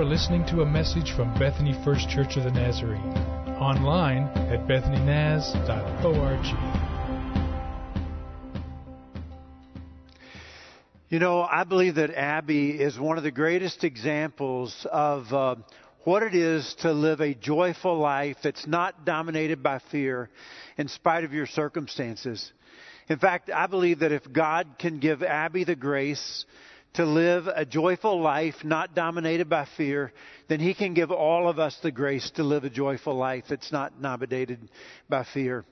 are listening to a message from Bethany First Church of the Nazarene, online at bethanynaz.org. You know, I believe that Abby is one of the greatest examples of uh, what it is to live a joyful life that's not dominated by fear in spite of your circumstances. In fact, I believe that if God can give Abby the grace to live a joyful life not dominated by fear, then He can give all of us the grace to live a joyful life that's not dominated by fear.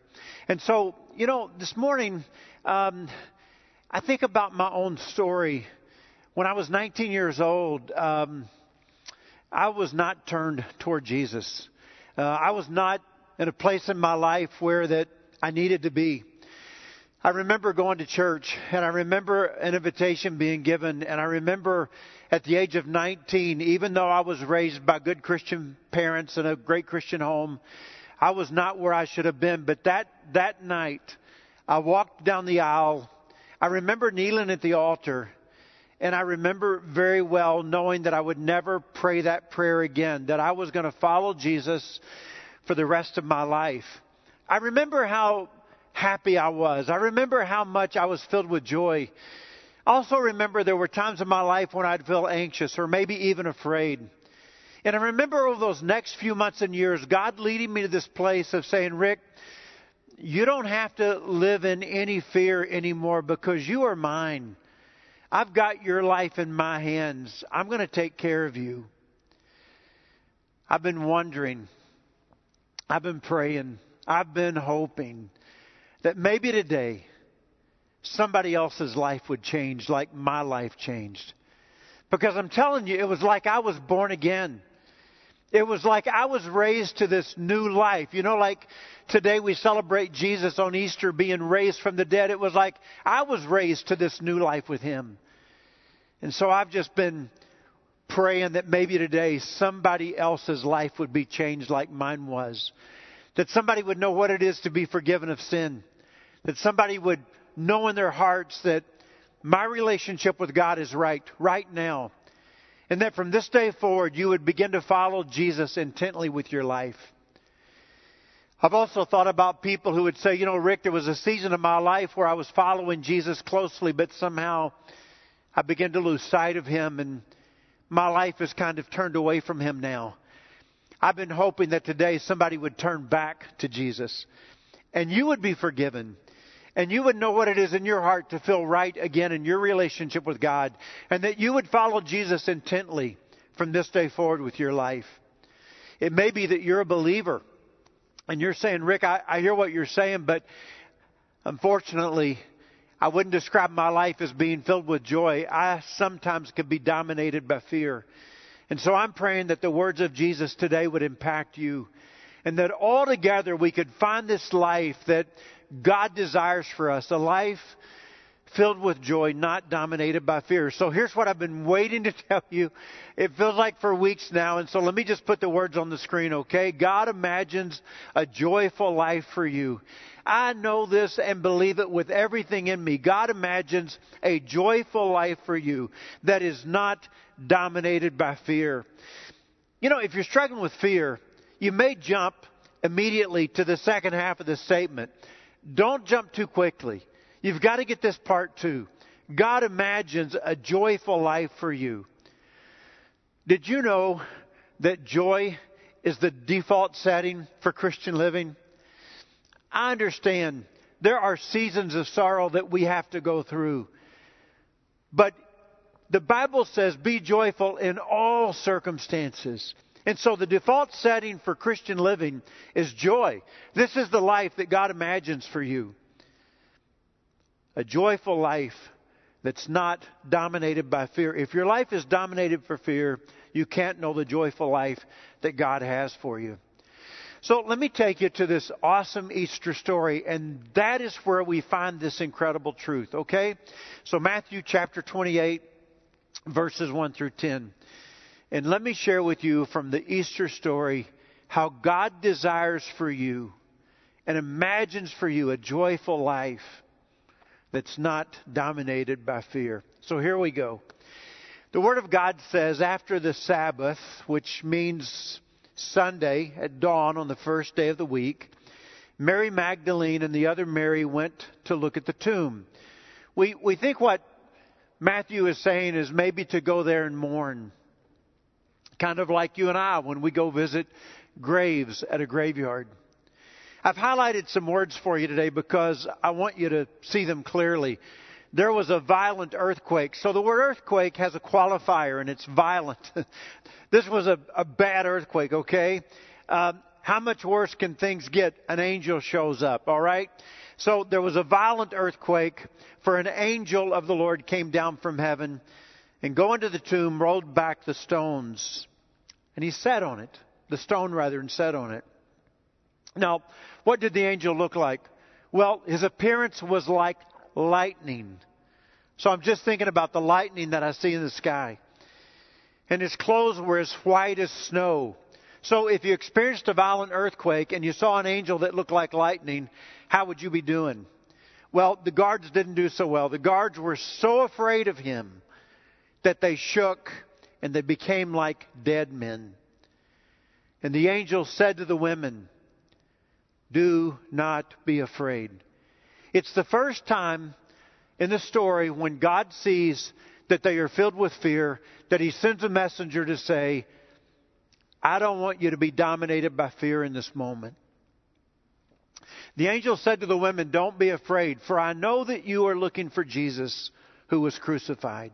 And so, you know, this morning, um, I think about my own story. When I was 19 years old, um, I was not turned toward Jesus. Uh, I was not in a place in my life where that I needed to be. I remember going to church and I remember an invitation being given and I remember at the age of 19, even though I was raised by good Christian parents in a great Christian home, I was not where I should have been. But that, that night, I walked down the aisle I remember kneeling at the altar, and I remember very well knowing that I would never pray that prayer again, that I was going to follow Jesus for the rest of my life. I remember how happy I was. I remember how much I was filled with joy. I also remember there were times in my life when I'd feel anxious or maybe even afraid. And I remember over those next few months and years, God leading me to this place of saying, Rick, you don't have to live in any fear anymore because you are mine. I've got your life in my hands. I'm going to take care of you. I've been wondering. I've been praying. I've been hoping that maybe today somebody else's life would change like my life changed. Because I'm telling you, it was like I was born again. It was like I was raised to this new life. You know, like today we celebrate Jesus on Easter being raised from the dead. It was like I was raised to this new life with Him. And so I've just been praying that maybe today somebody else's life would be changed like mine was. That somebody would know what it is to be forgiven of sin. That somebody would know in their hearts that my relationship with God is right, right now. And that from this day forward, you would begin to follow Jesus intently with your life. I've also thought about people who would say, you know, Rick, there was a season of my life where I was following Jesus closely, but somehow I began to lose sight of him and my life has kind of turned away from him now. I've been hoping that today somebody would turn back to Jesus and you would be forgiven and you would know what it is in your heart to feel right again in your relationship with God, and that you would follow Jesus intently from this day forward with your life. It may be that you're a believer, and you're saying, Rick, I, I hear what you're saying, but unfortunately, I wouldn't describe my life as being filled with joy. I sometimes could be dominated by fear. And so I'm praying that the words of Jesus today would impact you and that all together we could find this life that God desires for us a life filled with joy, not dominated by fear. So here's what I've been waiting to tell you. It feels like for weeks now, and so let me just put the words on the screen, okay? God imagines a joyful life for you. I know this and believe it with everything in me. God imagines a joyful life for you that is not dominated by fear. You know, if you're struggling with fear, you may jump immediately to the second half of the statement. Don't jump too quickly. You've got to get this part too. God imagines a joyful life for you. Did you know that joy is the default setting for Christian living? I understand there are seasons of sorrow that we have to go through. But the Bible says, be joyful in all circumstances. And so the default setting for Christian living is joy. This is the life that God imagines for you. A joyful life that's not dominated by fear. If your life is dominated for fear, you can't know the joyful life that God has for you. So let me take you to this awesome Easter story, and that is where we find this incredible truth, okay? So Matthew chapter 28, verses 1 through 10. And let me share with you from the Easter story how God desires for you and imagines for you a joyful life that's not dominated by fear. So here we go. The Word of God says after the Sabbath, which means Sunday at dawn on the first day of the week, Mary Magdalene and the other Mary went to look at the tomb. We, we think what Matthew is saying is maybe to go there and mourn. Kind of like you and I when we go visit graves at a graveyard. I've highlighted some words for you today because I want you to see them clearly. There was a violent earthquake. So the word earthquake has a qualifier and it's violent. this was a, a, bad earthquake, okay? Uh, how much worse can things get? An angel shows up, alright? So there was a violent earthquake, for an angel of the Lord came down from heaven and going to the tomb rolled back the stones. And he sat on it, the stone rather, and sat on it. Now, what did the angel look like? Well, his appearance was like lightning. So I'm just thinking about the lightning that I see in the sky. And his clothes were as white as snow. So if you experienced a violent earthquake and you saw an angel that looked like lightning, how would you be doing? Well, the guards didn't do so well. The guards were so afraid of him that they shook and they became like dead men. And the angel said to the women, Do not be afraid. It's the first time in the story when God sees that they are filled with fear that he sends a messenger to say, I don't want you to be dominated by fear in this moment. The angel said to the women, Don't be afraid, for I know that you are looking for Jesus who was crucified.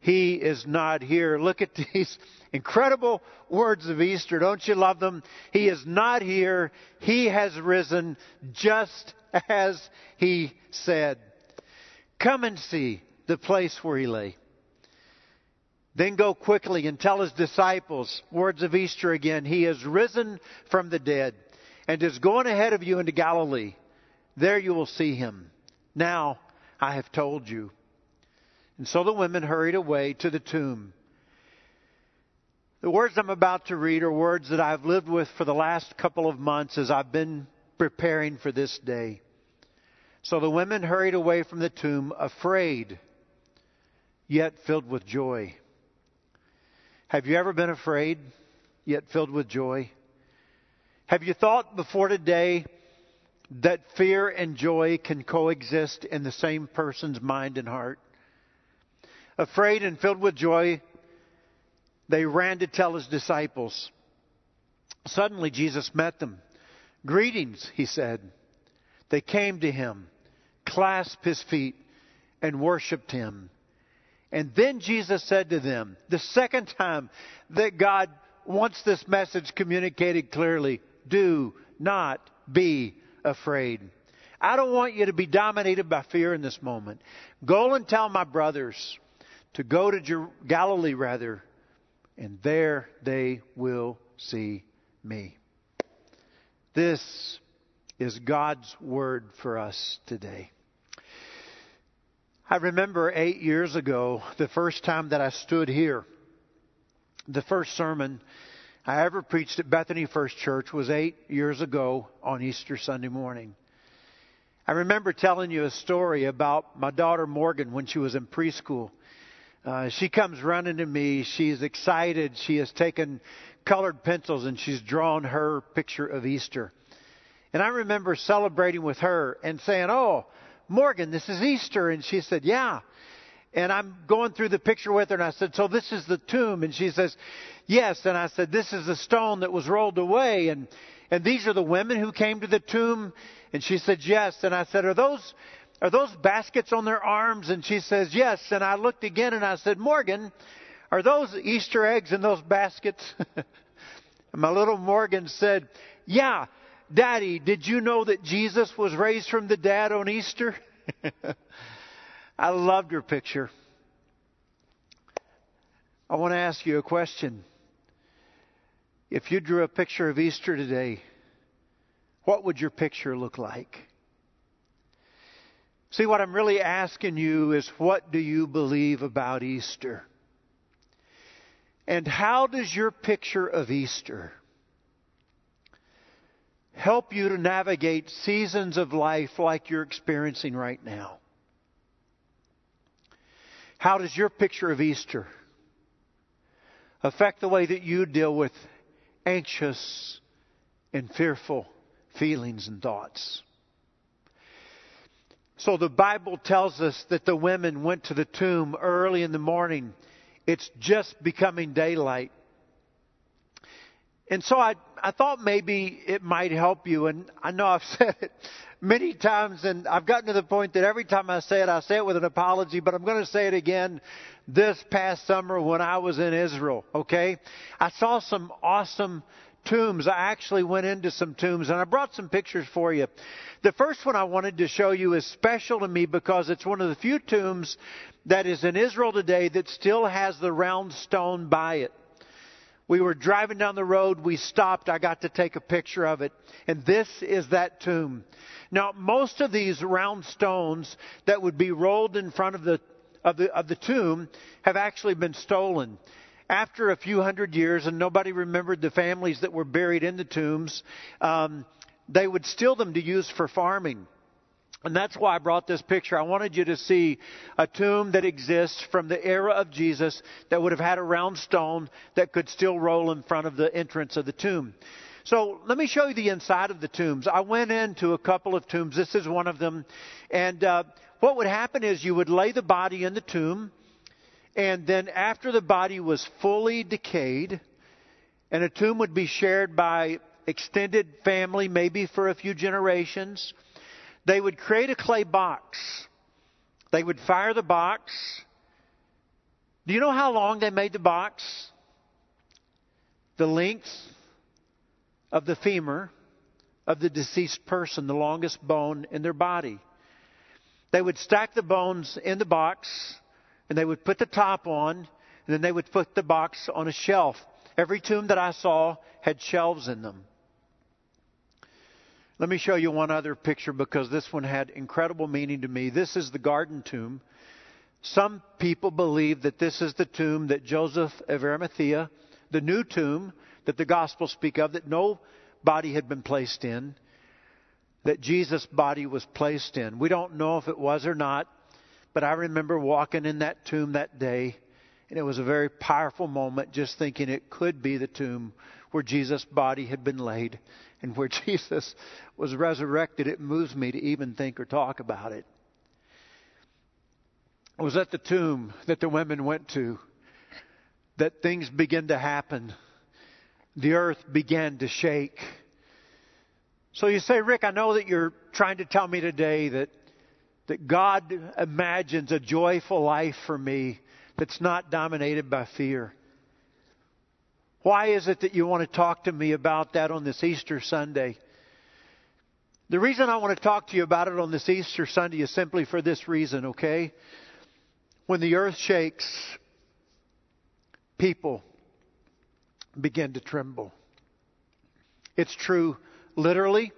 He is not here. Look at these incredible words of Easter. Don't you love them? He is not here. He has risen just as he said. Come and see the place where he lay. Then go quickly and tell his disciples, words of Easter again, he is risen from the dead and is going ahead of you into Galilee. There you will see him. Now I have told you. And so the women hurried away to the tomb. The words I'm about to read are words that I've lived with for the last couple of months as I've been preparing for this day. So the women hurried away from the tomb, afraid, yet filled with joy. Have you ever been afraid, yet filled with joy? Have you thought before today that fear and joy can coexist in the same person's mind and heart? Afraid and filled with joy, they ran to tell his disciples. Suddenly, Jesus met them. Greetings, he said. They came to him, clasped his feet, and worshiped him. And then Jesus said to them, the second time that God wants this message communicated clearly, do not be afraid. I don't want you to be dominated by fear in this moment. Go and tell my brothers to go to Galilee rather, and there they will see me. This is God's word for us today. I remember eight years ago, the first time that I stood here, the first sermon I ever preached at Bethany First Church was eight years ago on Easter Sunday morning. I remember telling you a story about my daughter Morgan when she was in preschool. Uh, she comes running to me. She's excited. She has taken colored pencils and she's drawn her picture of Easter. And I remember celebrating with her and saying, Oh, Morgan, this is Easter. And she said, Yeah. And I'm going through the picture with her, and I said, So this is the tomb? And she says, Yes. And I said, This is the stone that was rolled away. And, and these are the women who came to the tomb? And she said, Yes. And I said, Are those, are those baskets on their arms? And she says, Yes. And I looked again and I said, Morgan, are those Easter eggs in those baskets? and my little Morgan said, Yeah. Daddy, did you know that Jesus was raised from the dead on Easter? I loved her picture. I want to ask you a question. If you drew a picture of Easter today, what would your picture look like? See, what I'm really asking you is what do you believe about Easter? And how does your picture of Easter help you to navigate seasons of life like you're experiencing right now? How does your picture of Easter affect the way that you deal with anxious and fearful feelings and thoughts? So the Bible tells us that the women went to the tomb early in the morning. It's just becoming daylight. And so I, I thought maybe it might help you. And I know I've said it many times, and I've gotten to the point that every time I say it, I say it with an apology, but I'm going to say it again this past summer when I was in Israel, okay? I saw some awesome tombs. I actually went into some tombs and I brought some pictures for you. The first one I wanted to show you is special to me because it's one of the few tombs that is in Israel today that still has the round stone by it. We were driving down the road, we stopped, I got to take a picture of it. And this is that tomb. Now, most of these round stones that would be rolled in front of the of the of the tomb have actually been stolen after a few hundred years and nobody remembered the families that were buried in the tombs, um, they would steal them to use for farming. And that's why I brought this picture. I wanted you to see a tomb that exists from the era of Jesus that would have had a round stone that could still roll in front of the entrance of the tomb. So let me show you the inside of the tombs. I went into a couple of tombs. This is one of them. And uh, what would happen is you would lay the body in the tomb. And then after the body was fully decayed, and a tomb would be shared by extended family, maybe for a few generations, they would create a clay box. They would fire the box. Do you know how long they made the box? The length of the femur of the deceased person, the longest bone in their body. They would stack the bones in the box and they would put the top on, and then they would put the box on a shelf. Every tomb that I saw had shelves in them. Let me show you one other picture because this one had incredible meaning to me. This is the garden tomb. Some people believe that this is the tomb that Joseph of Arimathea, the new tomb that the Gospels speak of, that no body had been placed in, that Jesus' body was placed in. We don't know if it was or not. But I remember walking in that tomb that day, and it was a very powerful moment just thinking it could be the tomb where Jesus' body had been laid and where Jesus was resurrected. It moves me to even think or talk about it. It was at the tomb that the women went to that things began to happen. The earth began to shake. So you say, Rick, I know that you're trying to tell me today that that God imagines a joyful life for me that's not dominated by fear. Why is it that you want to talk to me about that on this Easter Sunday? The reason I want to talk to you about it on this Easter Sunday is simply for this reason, okay? When the earth shakes, people begin to tremble. It's true literally,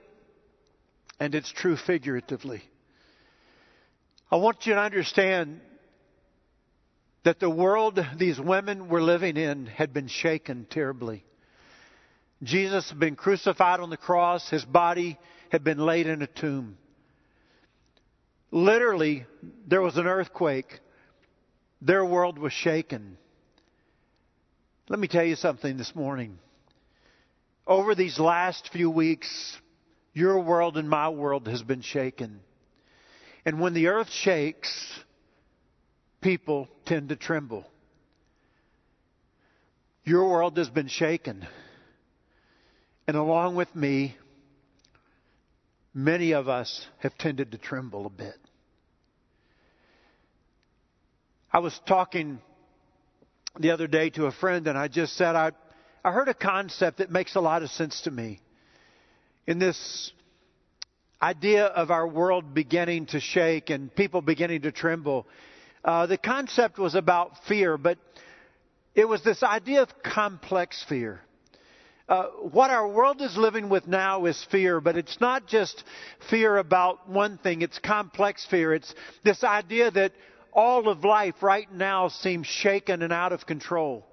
and it's true figuratively. I want you to understand that the world these women were living in had been shaken terribly. Jesus had been crucified on the cross, his body had been laid in a tomb. Literally, there was an earthquake. Their world was shaken. Let me tell you something this morning. Over these last few weeks, your world and my world has been shaken. And when the earth shakes, people tend to tremble. Your world has been shaken. And along with me, many of us have tended to tremble a bit. I was talking the other day to a friend, and I just said, I, I heard a concept that makes a lot of sense to me. In this idea of our world beginning to shake and people beginning to tremble. Uh, the concept was about fear, but it was this idea of complex fear. Uh, what our world is living with now is fear, but it's not just fear about one thing, it's complex fear. It's this idea that all of life right now seems shaken and out of control.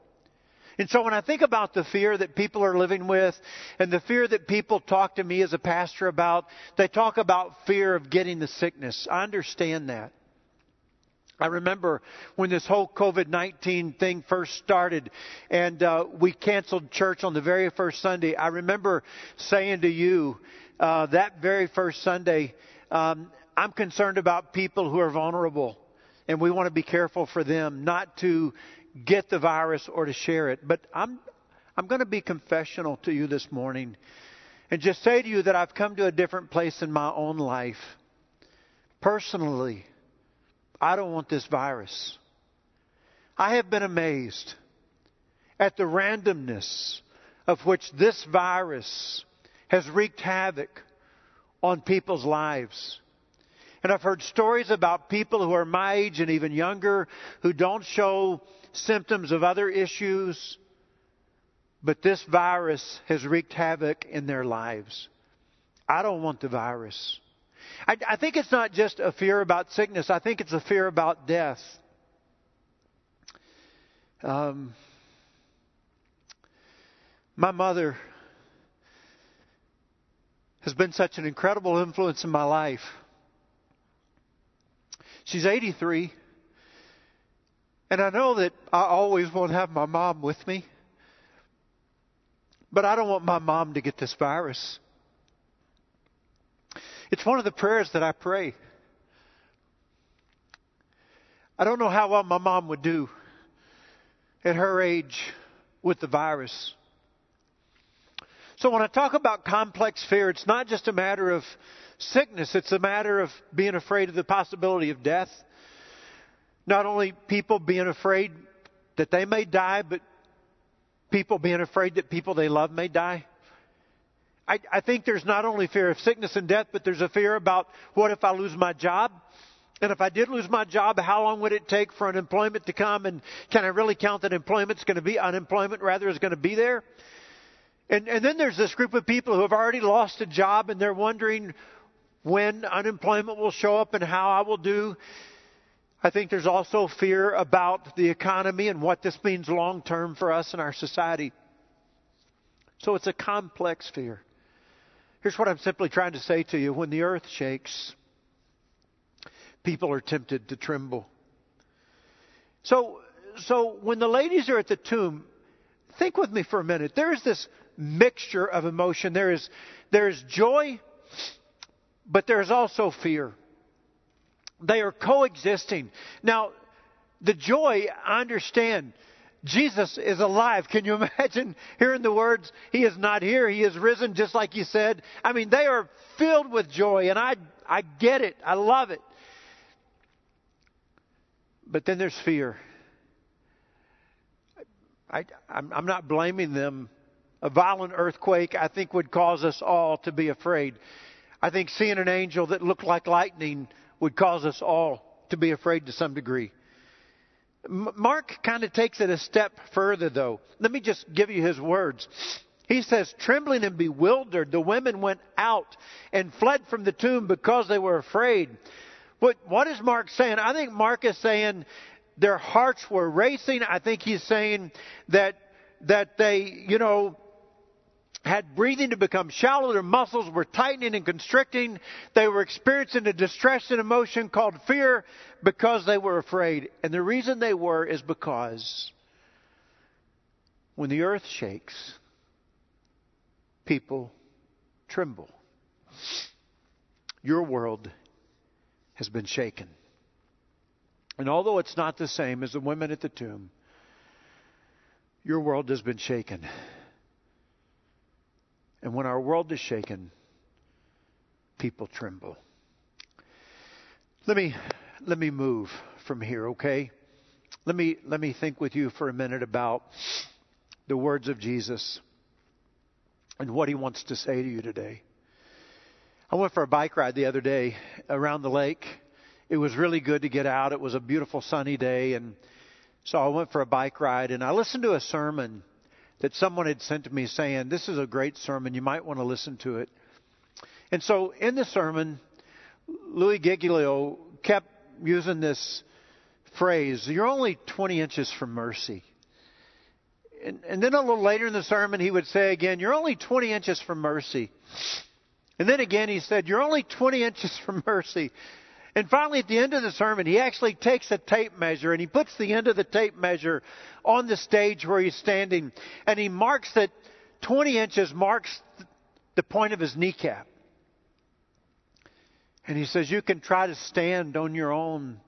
And so when I think about the fear that people are living with and the fear that people talk to me as a pastor about, they talk about fear of getting the sickness. I understand that. I remember when this whole COVID 19 thing first started and uh, we canceled church on the very first Sunday. I remember saying to you uh, that very first Sunday, um, I'm concerned about people who are vulnerable and we want to be careful for them not to get the virus or to share it. But I'm, I'm going to be confessional to you this morning and just say to you that I've come to a different place in my own life. Personally, I don't want this virus. I have been amazed at the randomness of which this virus has wreaked havoc on people's lives. And I've heard stories about people who are my age and even younger who don't show symptoms of other issues, but this virus has wreaked havoc in their lives. I don't want the virus. I, I think it's not just a fear about sickness, I think it's a fear about death. Um, my mother has been such an incredible influence in my life. She's 83. And I know that I always want to have my mom with me. But I don't want my mom to get this virus. It's one of the prayers that I pray. I don't know how well my mom would do at her age with the virus. So when I talk about complex fear, it's not just a matter of sickness, it's a matter of being afraid of the possibility of death. Not only people being afraid that they may die, but people being afraid that people they love may die. I, I think there's not only fear of sickness and death, but there's a fear about what if I lose my job? And if I did lose my job, how long would it take for unemployment to come? And can I really count that employment's going to be unemployment rather is going to be there? And, and then there's this group of people who have already lost a job and they're wondering when unemployment will show up and how I will do. I think there's also fear about the economy and what this means long term for us and our society. So it's a complex fear. Here's what I'm simply trying to say to you when the earth shakes, people are tempted to tremble. So, so when the ladies are at the tomb, think with me for a minute. There is this mixture of emotion. There is, there is joy, but there is also fear. They are coexisting. Now, the joy, I understand. Jesus is alive. Can you imagine hearing the words, He is not here, He is risen, just like you said? I mean, they are filled with joy, and I, I get it. I love it. But then there's fear. I, I'm, I'm not blaming them. A violent earthquake, I think, would cause us all to be afraid. I think seeing an angel that looked like lightning would cause us all to be afraid to some degree. Mark kind of takes it a step further, though. Let me just give you his words. He says, trembling and bewildered, the women went out and fled from the tomb because they were afraid. What, what is Mark saying? I think Mark is saying their hearts were racing. I think he's saying that, that they, you know, had breathing to become shallow. Their muscles were tightening and constricting. They were experiencing a distress and emotion called fear because they were afraid. And the reason they were is because when the earth shakes, people tremble. Your world has been shaken. And although it's not the same as the women at the tomb, your world has been shaken. And when our world is shaken, people tremble. Let me let me move from here, okay? Let me let me think with you for a minute about the words of Jesus and what he wants to say to you today. I went for a bike ride the other day around the lake. It was really good to get out. It was a beautiful sunny day and so I went for a bike ride and I listened to a sermon that someone had sent to me saying, This is a great sermon. You might want to listen to it. And so in the sermon, Louis Giglio kept using this phrase, You're only 20 inches from mercy. And, and then a little later in the sermon, he would say again, You're only 20 inches from mercy. And then again, he said, You're only 20 inches from mercy. And finally, at the end of the sermon, he actually takes a tape measure and he puts the end of the tape measure on the stage where he's standing. And he marks that 20 inches marks the point of his kneecap. And he says, You can try to stand on your own.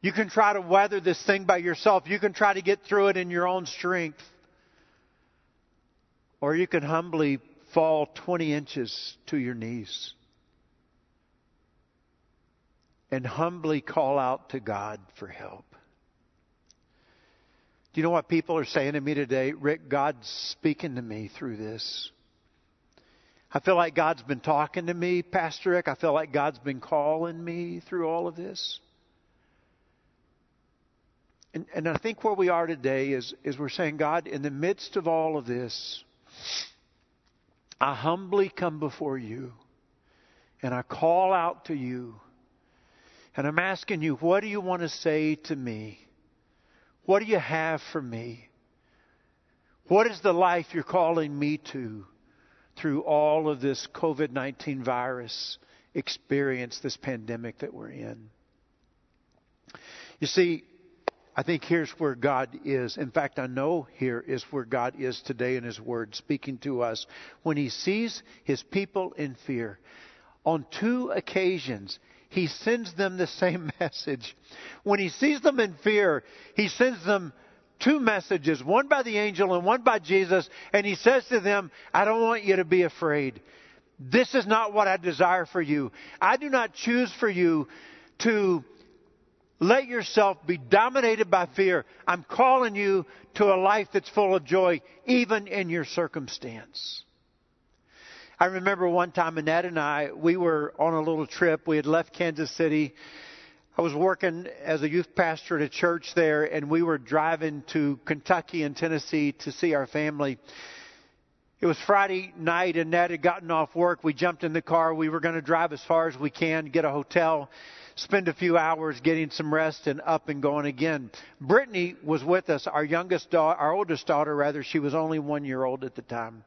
You can try to weather this thing by yourself. You can try to get through it in your own strength. Or you can humbly fall 20 inches to your knees and humbly call out to God for help. Do you know what people are saying to me today? Rick, God's speaking to me through this. I feel like God's been talking to me, Pastor Rick. I feel like God's been calling me through all of this. And, and I think where we are today is, is we're saying, God, in the midst of all of this, I humbly come before you and I call out to you. And I'm asking you, what do you want to say to me? What do you have for me? What is the life you're calling me to through all of this COVID 19 virus experience, this pandemic that we're in? You see, I think here's where God is. In fact, I know here is where God is today in His Word, speaking to us. When He sees His people in fear, on two occasions, He sends them the same message. When He sees them in fear, He sends them two messages, one by the angel and one by Jesus, and He says to them, I don't want you to be afraid. This is not what I desire for you. I do not choose for you to let yourself be dominated by fear. I'm calling you to a life that's full of joy, even in your circumstance. I remember one time Annette and I, we were on a little trip. We had left Kansas City. I was working as a youth pastor at a church there, and we were driving to Kentucky and Tennessee to see our family. It was Friday night, and Annette had gotten off work. We jumped in the car. We were going to drive as far as we can, get a hotel spend a few hours getting some rest and up and going again. Brittany was with us, our youngest daughter, our oldest daughter rather. She was only one year old at the time.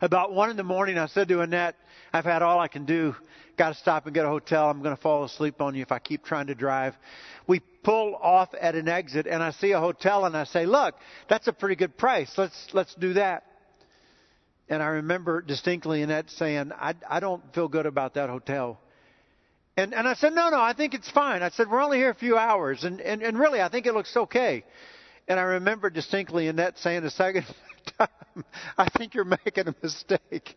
About one in the morning, I said to Annette, I've had all I can do. Got to stop and get a hotel. I'm going to fall asleep on you if I keep trying to drive. We pull off at an exit and I see a hotel and I say, look, that's a pretty good price. Let's, let's do that. And I remember distinctly Annette saying, I, I don't feel good about that hotel. And, and I said, no, no, I think it's fine. I said, we're only here a few hours. And, and, and really, I think it looks okay. And I remember distinctly Annette saying a second time, I think you're making a mistake.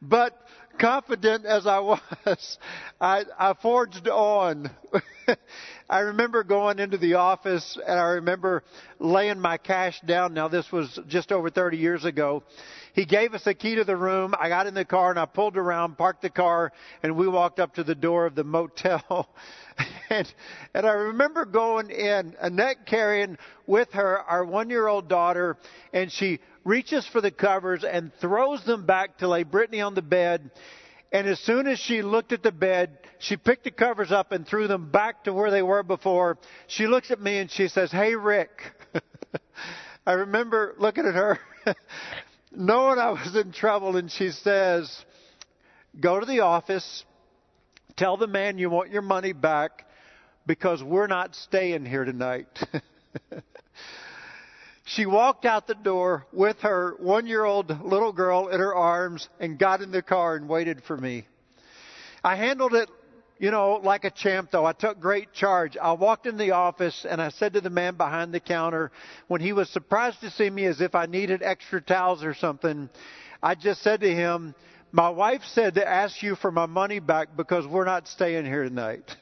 but confident as I was, I, I forged on. I remember going into the office and I remember laying my cash down. Now this was just over 30 years ago. He gave us a key to the room. I got in the car and I pulled around, parked the car, and we walked up to the door of the motel. and, and I remember going in, Annette carrying with her our one year old daughter, and she reaches for the covers and throws them back to lay Brittany on the bed. And as soon as she looked at the bed, she picked the covers up and threw them back to where they were before. She looks at me and she says, Hey, Rick. I remember looking at her knowing I was in trouble, and she says, Go to the office, tell the man you want your money back because we're not staying here tonight. she walked out the door with her one year old little girl in her arms and got in the car and waited for me. I handled it you know, like a champ though. I took great charge. I walked in the office and I said to the man behind the counter, when he was surprised to see me as if I needed extra towels or something, I just said to him, my wife said to ask you for my money back because we're not staying here tonight.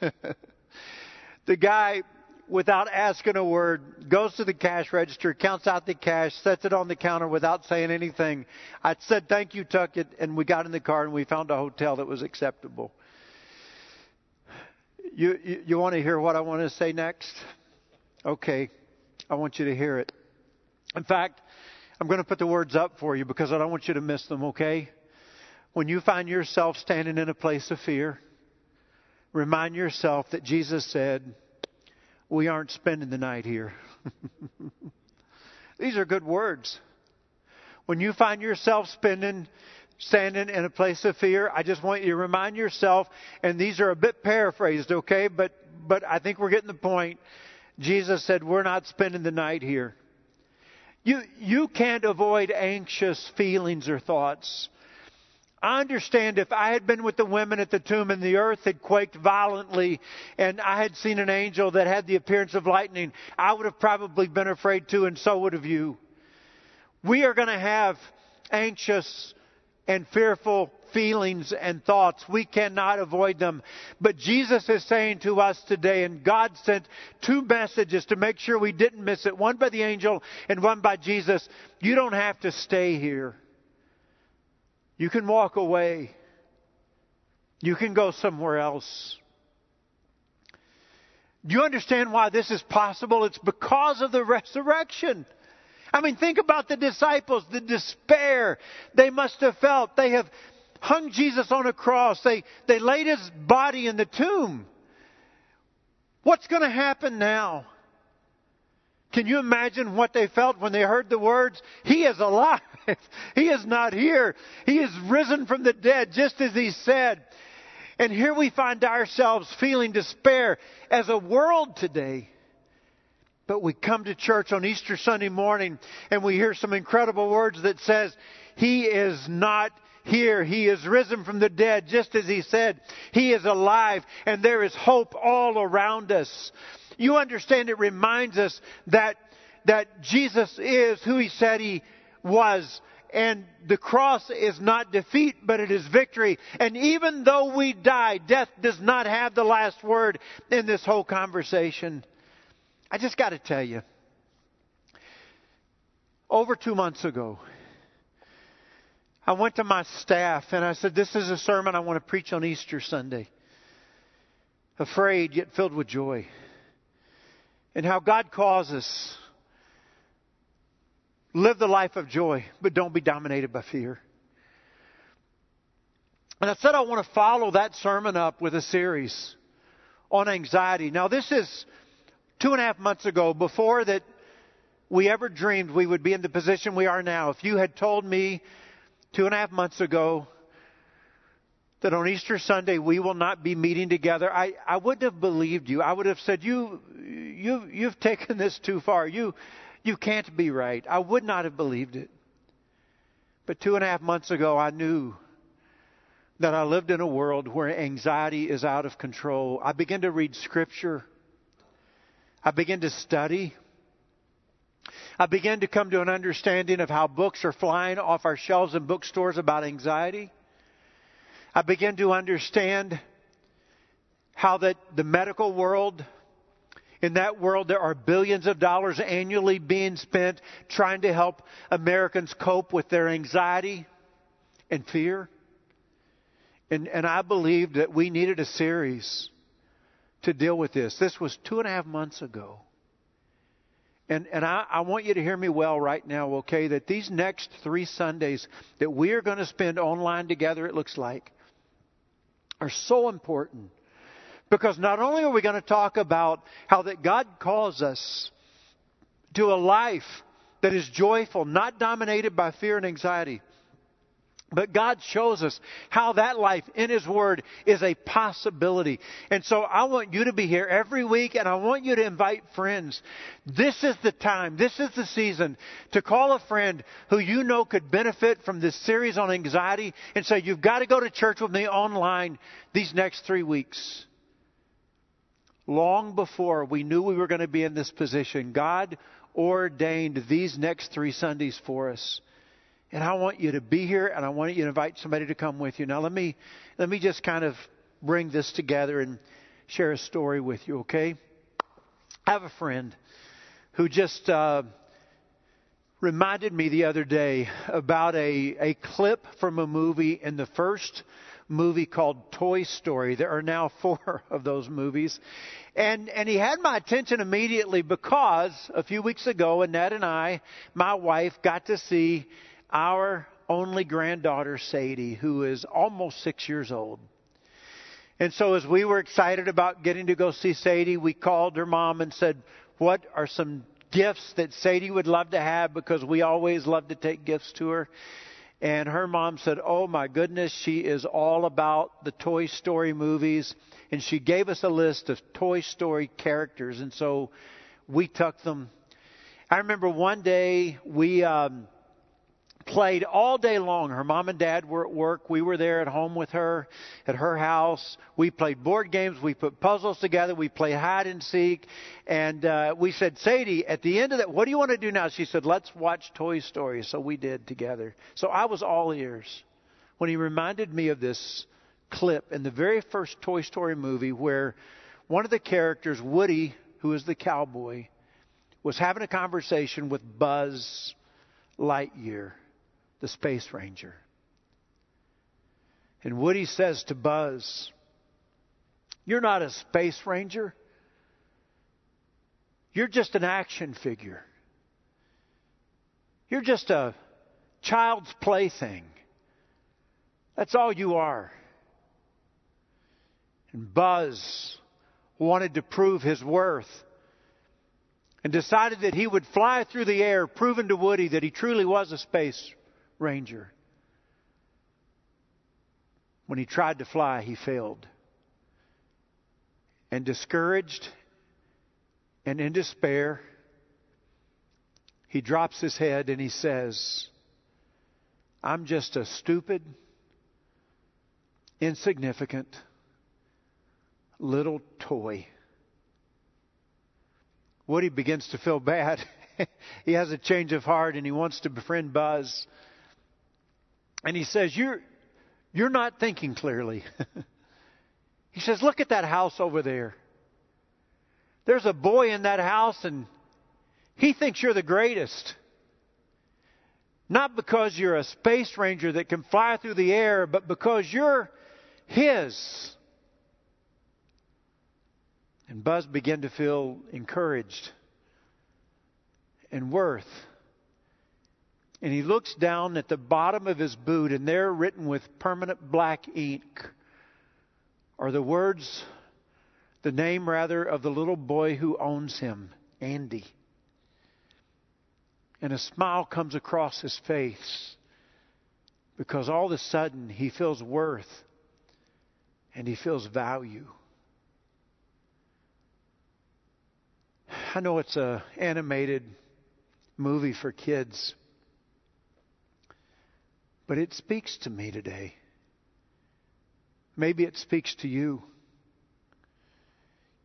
the guy, without asking a word, goes to the cash register, counts out the cash, sets it on the counter without saying anything. I said, thank you, it, and we got in the car and we found a hotel that was acceptable. You, you, you want to hear what I want to say next? Okay. I want you to hear it. In fact, I'm going to put the words up for you because I don't want you to miss them, okay? When you find yourself standing in a place of fear, remind yourself that Jesus said, We aren't spending the night here. These are good words. When you find yourself spending standing in a place of fear, I just want you to remind yourself, and these are a bit paraphrased, okay, but, but I think we're getting the point. Jesus said, We're not spending the night here. You, you can't avoid anxious feelings or thoughts. I understand if I had been with the women at the tomb and the earth had quaked violently and I had seen an angel that had the appearance of lightning, I would have probably been afraid too, and so would have you. We are going to have anxious and fearful feelings and thoughts. We cannot avoid them. But Jesus is saying to us today, and God sent two messages to make sure we didn't miss it one by the angel and one by Jesus. You don't have to stay here. You can walk away. You can go somewhere else. Do you understand why this is possible? It's because of the resurrection. I mean, think about the disciples, the despair they must have felt. They have hung Jesus on a cross. They, they laid his body in the tomb. What's going to happen now? Can you imagine what they felt when they heard the words, He is alive. he is not here. He is risen from the dead, just as He said. And here we find ourselves feeling despair as a world today. But we come to church on Easter Sunday morning and we hear some incredible words that says, He is not here. He is risen from the dead, just as He said. He is alive and there is hope all around us. You understand it reminds us that, that Jesus is who He said He was. And the cross is not defeat, but it is victory. And even though we die, death does not have the last word in this whole conversation. I just got to tell you, over two months ago, I went to my staff and I said, This is a sermon I want to preach on Easter Sunday. Afraid yet filled with joy. And how God calls us live the life of joy, but don't be dominated by fear. And I said I want to follow that sermon up with a series on anxiety. Now, this is two and a half months ago, before that we ever dreamed we would be in the position we are now. If you had told me two and a half months ago that on Easter Sunday we will not be meeting together, I, I wouldn't have believed you. I would have said, you, you, you've taken this too far. You, you can't be right. I would not have believed it. But two and a half months ago, I knew that I lived in a world where anxiety is out of control. I began to read Scripture. I began to study. I began to come to an understanding of how books are flying off our shelves in bookstores about anxiety. I began to understand how that the medical world, in that world, there are billions of dollars annually being spent trying to help Americans cope with their anxiety and fear. And, and I believed that we needed a series to deal with this. This was two and a half months ago. And, and I, I want you to hear me well right now, okay? That these next three Sundays that we are going to spend online together, it looks like, are so important. Because not only are we going to talk about how that God calls us to a life that is joyful, not dominated by fear and anxiety, but God shows us how that life in His Word is a possibility. And so I want you to be here every week and I want you to invite friends. This is the time, this is the season to call a friend who you know could benefit from this series on anxiety and say, You've got to go to church with me online these next three weeks. Long before we knew we were going to be in this position, God ordained these next three Sundays for us. And I want you to be here and I want you to invite somebody to come with you. Now let me let me just kind of bring this together and share a story with you, okay? I have a friend who just uh, reminded me the other day about a, a clip from a movie in the first movie called Toy Story. There are now four of those movies. And, and he had my attention immediately because a few weeks ago, Annette and I, my wife, got to see our only granddaughter, Sadie, who is almost six years old. And so, as we were excited about getting to go see Sadie, we called her mom and said, What are some gifts that Sadie would love to have? Because we always love to take gifts to her. And her mom said, Oh my goodness, she is all about the Toy Story movies. And she gave us a list of Toy Story characters. And so we took them. I remember one day we um, played all day long. Her mom and dad were at work. We were there at home with her at her house. We played board games. We put puzzles together. We played hide and seek. And uh, we said, Sadie, at the end of that, what do you want to do now? She said, let's watch Toy Story. So we did together. So I was all ears when he reminded me of this clip in the very first Toy Story movie where one of the characters, Woody, who is the cowboy, was having a conversation with Buzz Lightyear the Space Ranger. And Woody says to Buzz, You're not a Space Ranger. You're just an action figure. You're just a child's plaything. That's all you are. And Buzz wanted to prove his worth and decided that he would fly through the air, proving to Woody that he truly was a space ranger. When he tried to fly, he failed. And discouraged and in despair, he drops his head and he says, I'm just a stupid, insignificant little toy. Woody begins to feel bad. he has a change of heart and he wants to befriend Buzz. And he says, You're, you're not thinking clearly. he says, Look at that house over there. There's a boy in that house, and he thinks you're the greatest. Not because you're a space ranger that can fly through the air, but because you're his. And Buzz began to feel encouraged and worth and he looks down at the bottom of his boot, and there, written with permanent black ink, are the words, the name rather, of the little boy who owns him, Andy. And a smile comes across his face because all of a sudden he feels worth and he feels value. I know it's a animated movie for kids. But it speaks to me today. Maybe it speaks to you.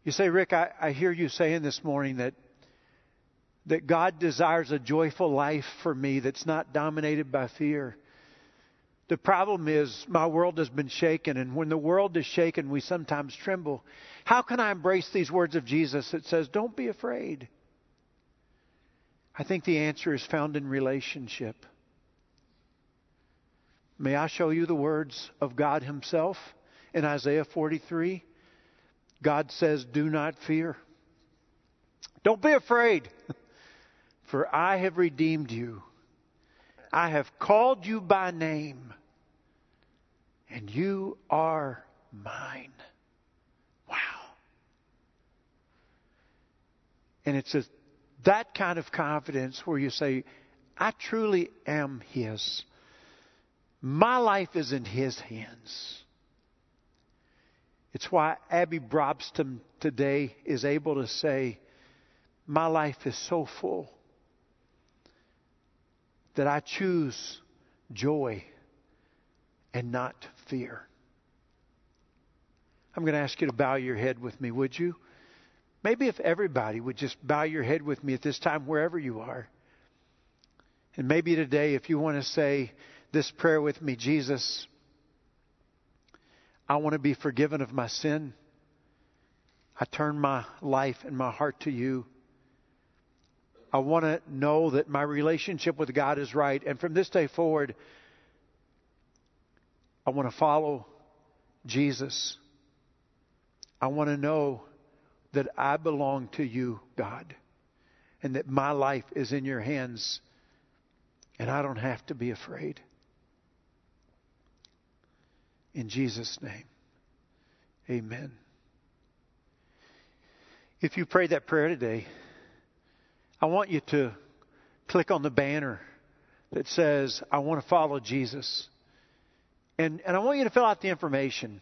You say, Rick, I, I hear you saying this morning that that God desires a joyful life for me that's not dominated by fear. The problem is my world has been shaken, and when the world is shaken, we sometimes tremble. How can I embrace these words of Jesus that says, Don't be afraid? I think the answer is found in relationship. May I show you the words of God Himself in Isaiah 43? God says, Do not fear. Don't be afraid, for I have redeemed you. I have called you by name, and you are mine. Wow. And it's a, that kind of confidence where you say, I truly am His. My life is in His hands. It's why Abby Brobston today is able to say, My life is so full that I choose joy and not fear. I'm going to ask you to bow your head with me, would you? Maybe if everybody would just bow your head with me at this time, wherever you are. And maybe today, if you want to say, this prayer with me Jesus, I want to be forgiven of my sin. I turn my life and my heart to you. I want to know that my relationship with God is right. And from this day forward, I want to follow Jesus. I want to know that I belong to you, God, and that my life is in your hands, and I don't have to be afraid. In Jesus' name, amen. If you prayed that prayer today, I want you to click on the banner that says, I want to follow Jesus. And, and I want you to fill out the information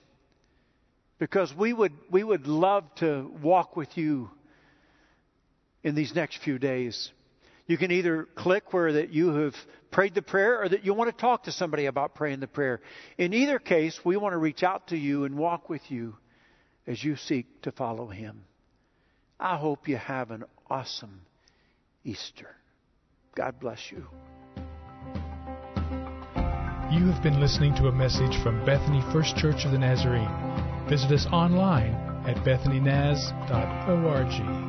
because we would, we would love to walk with you in these next few days. You can either click where that you have prayed the prayer or that you want to talk to somebody about praying the prayer. In either case, we want to reach out to you and walk with you as you seek to follow him. I hope you have an awesome Easter. God bless you. You have been listening to a message from Bethany First Church of the Nazarene. Visit us online at bethanynaz.org.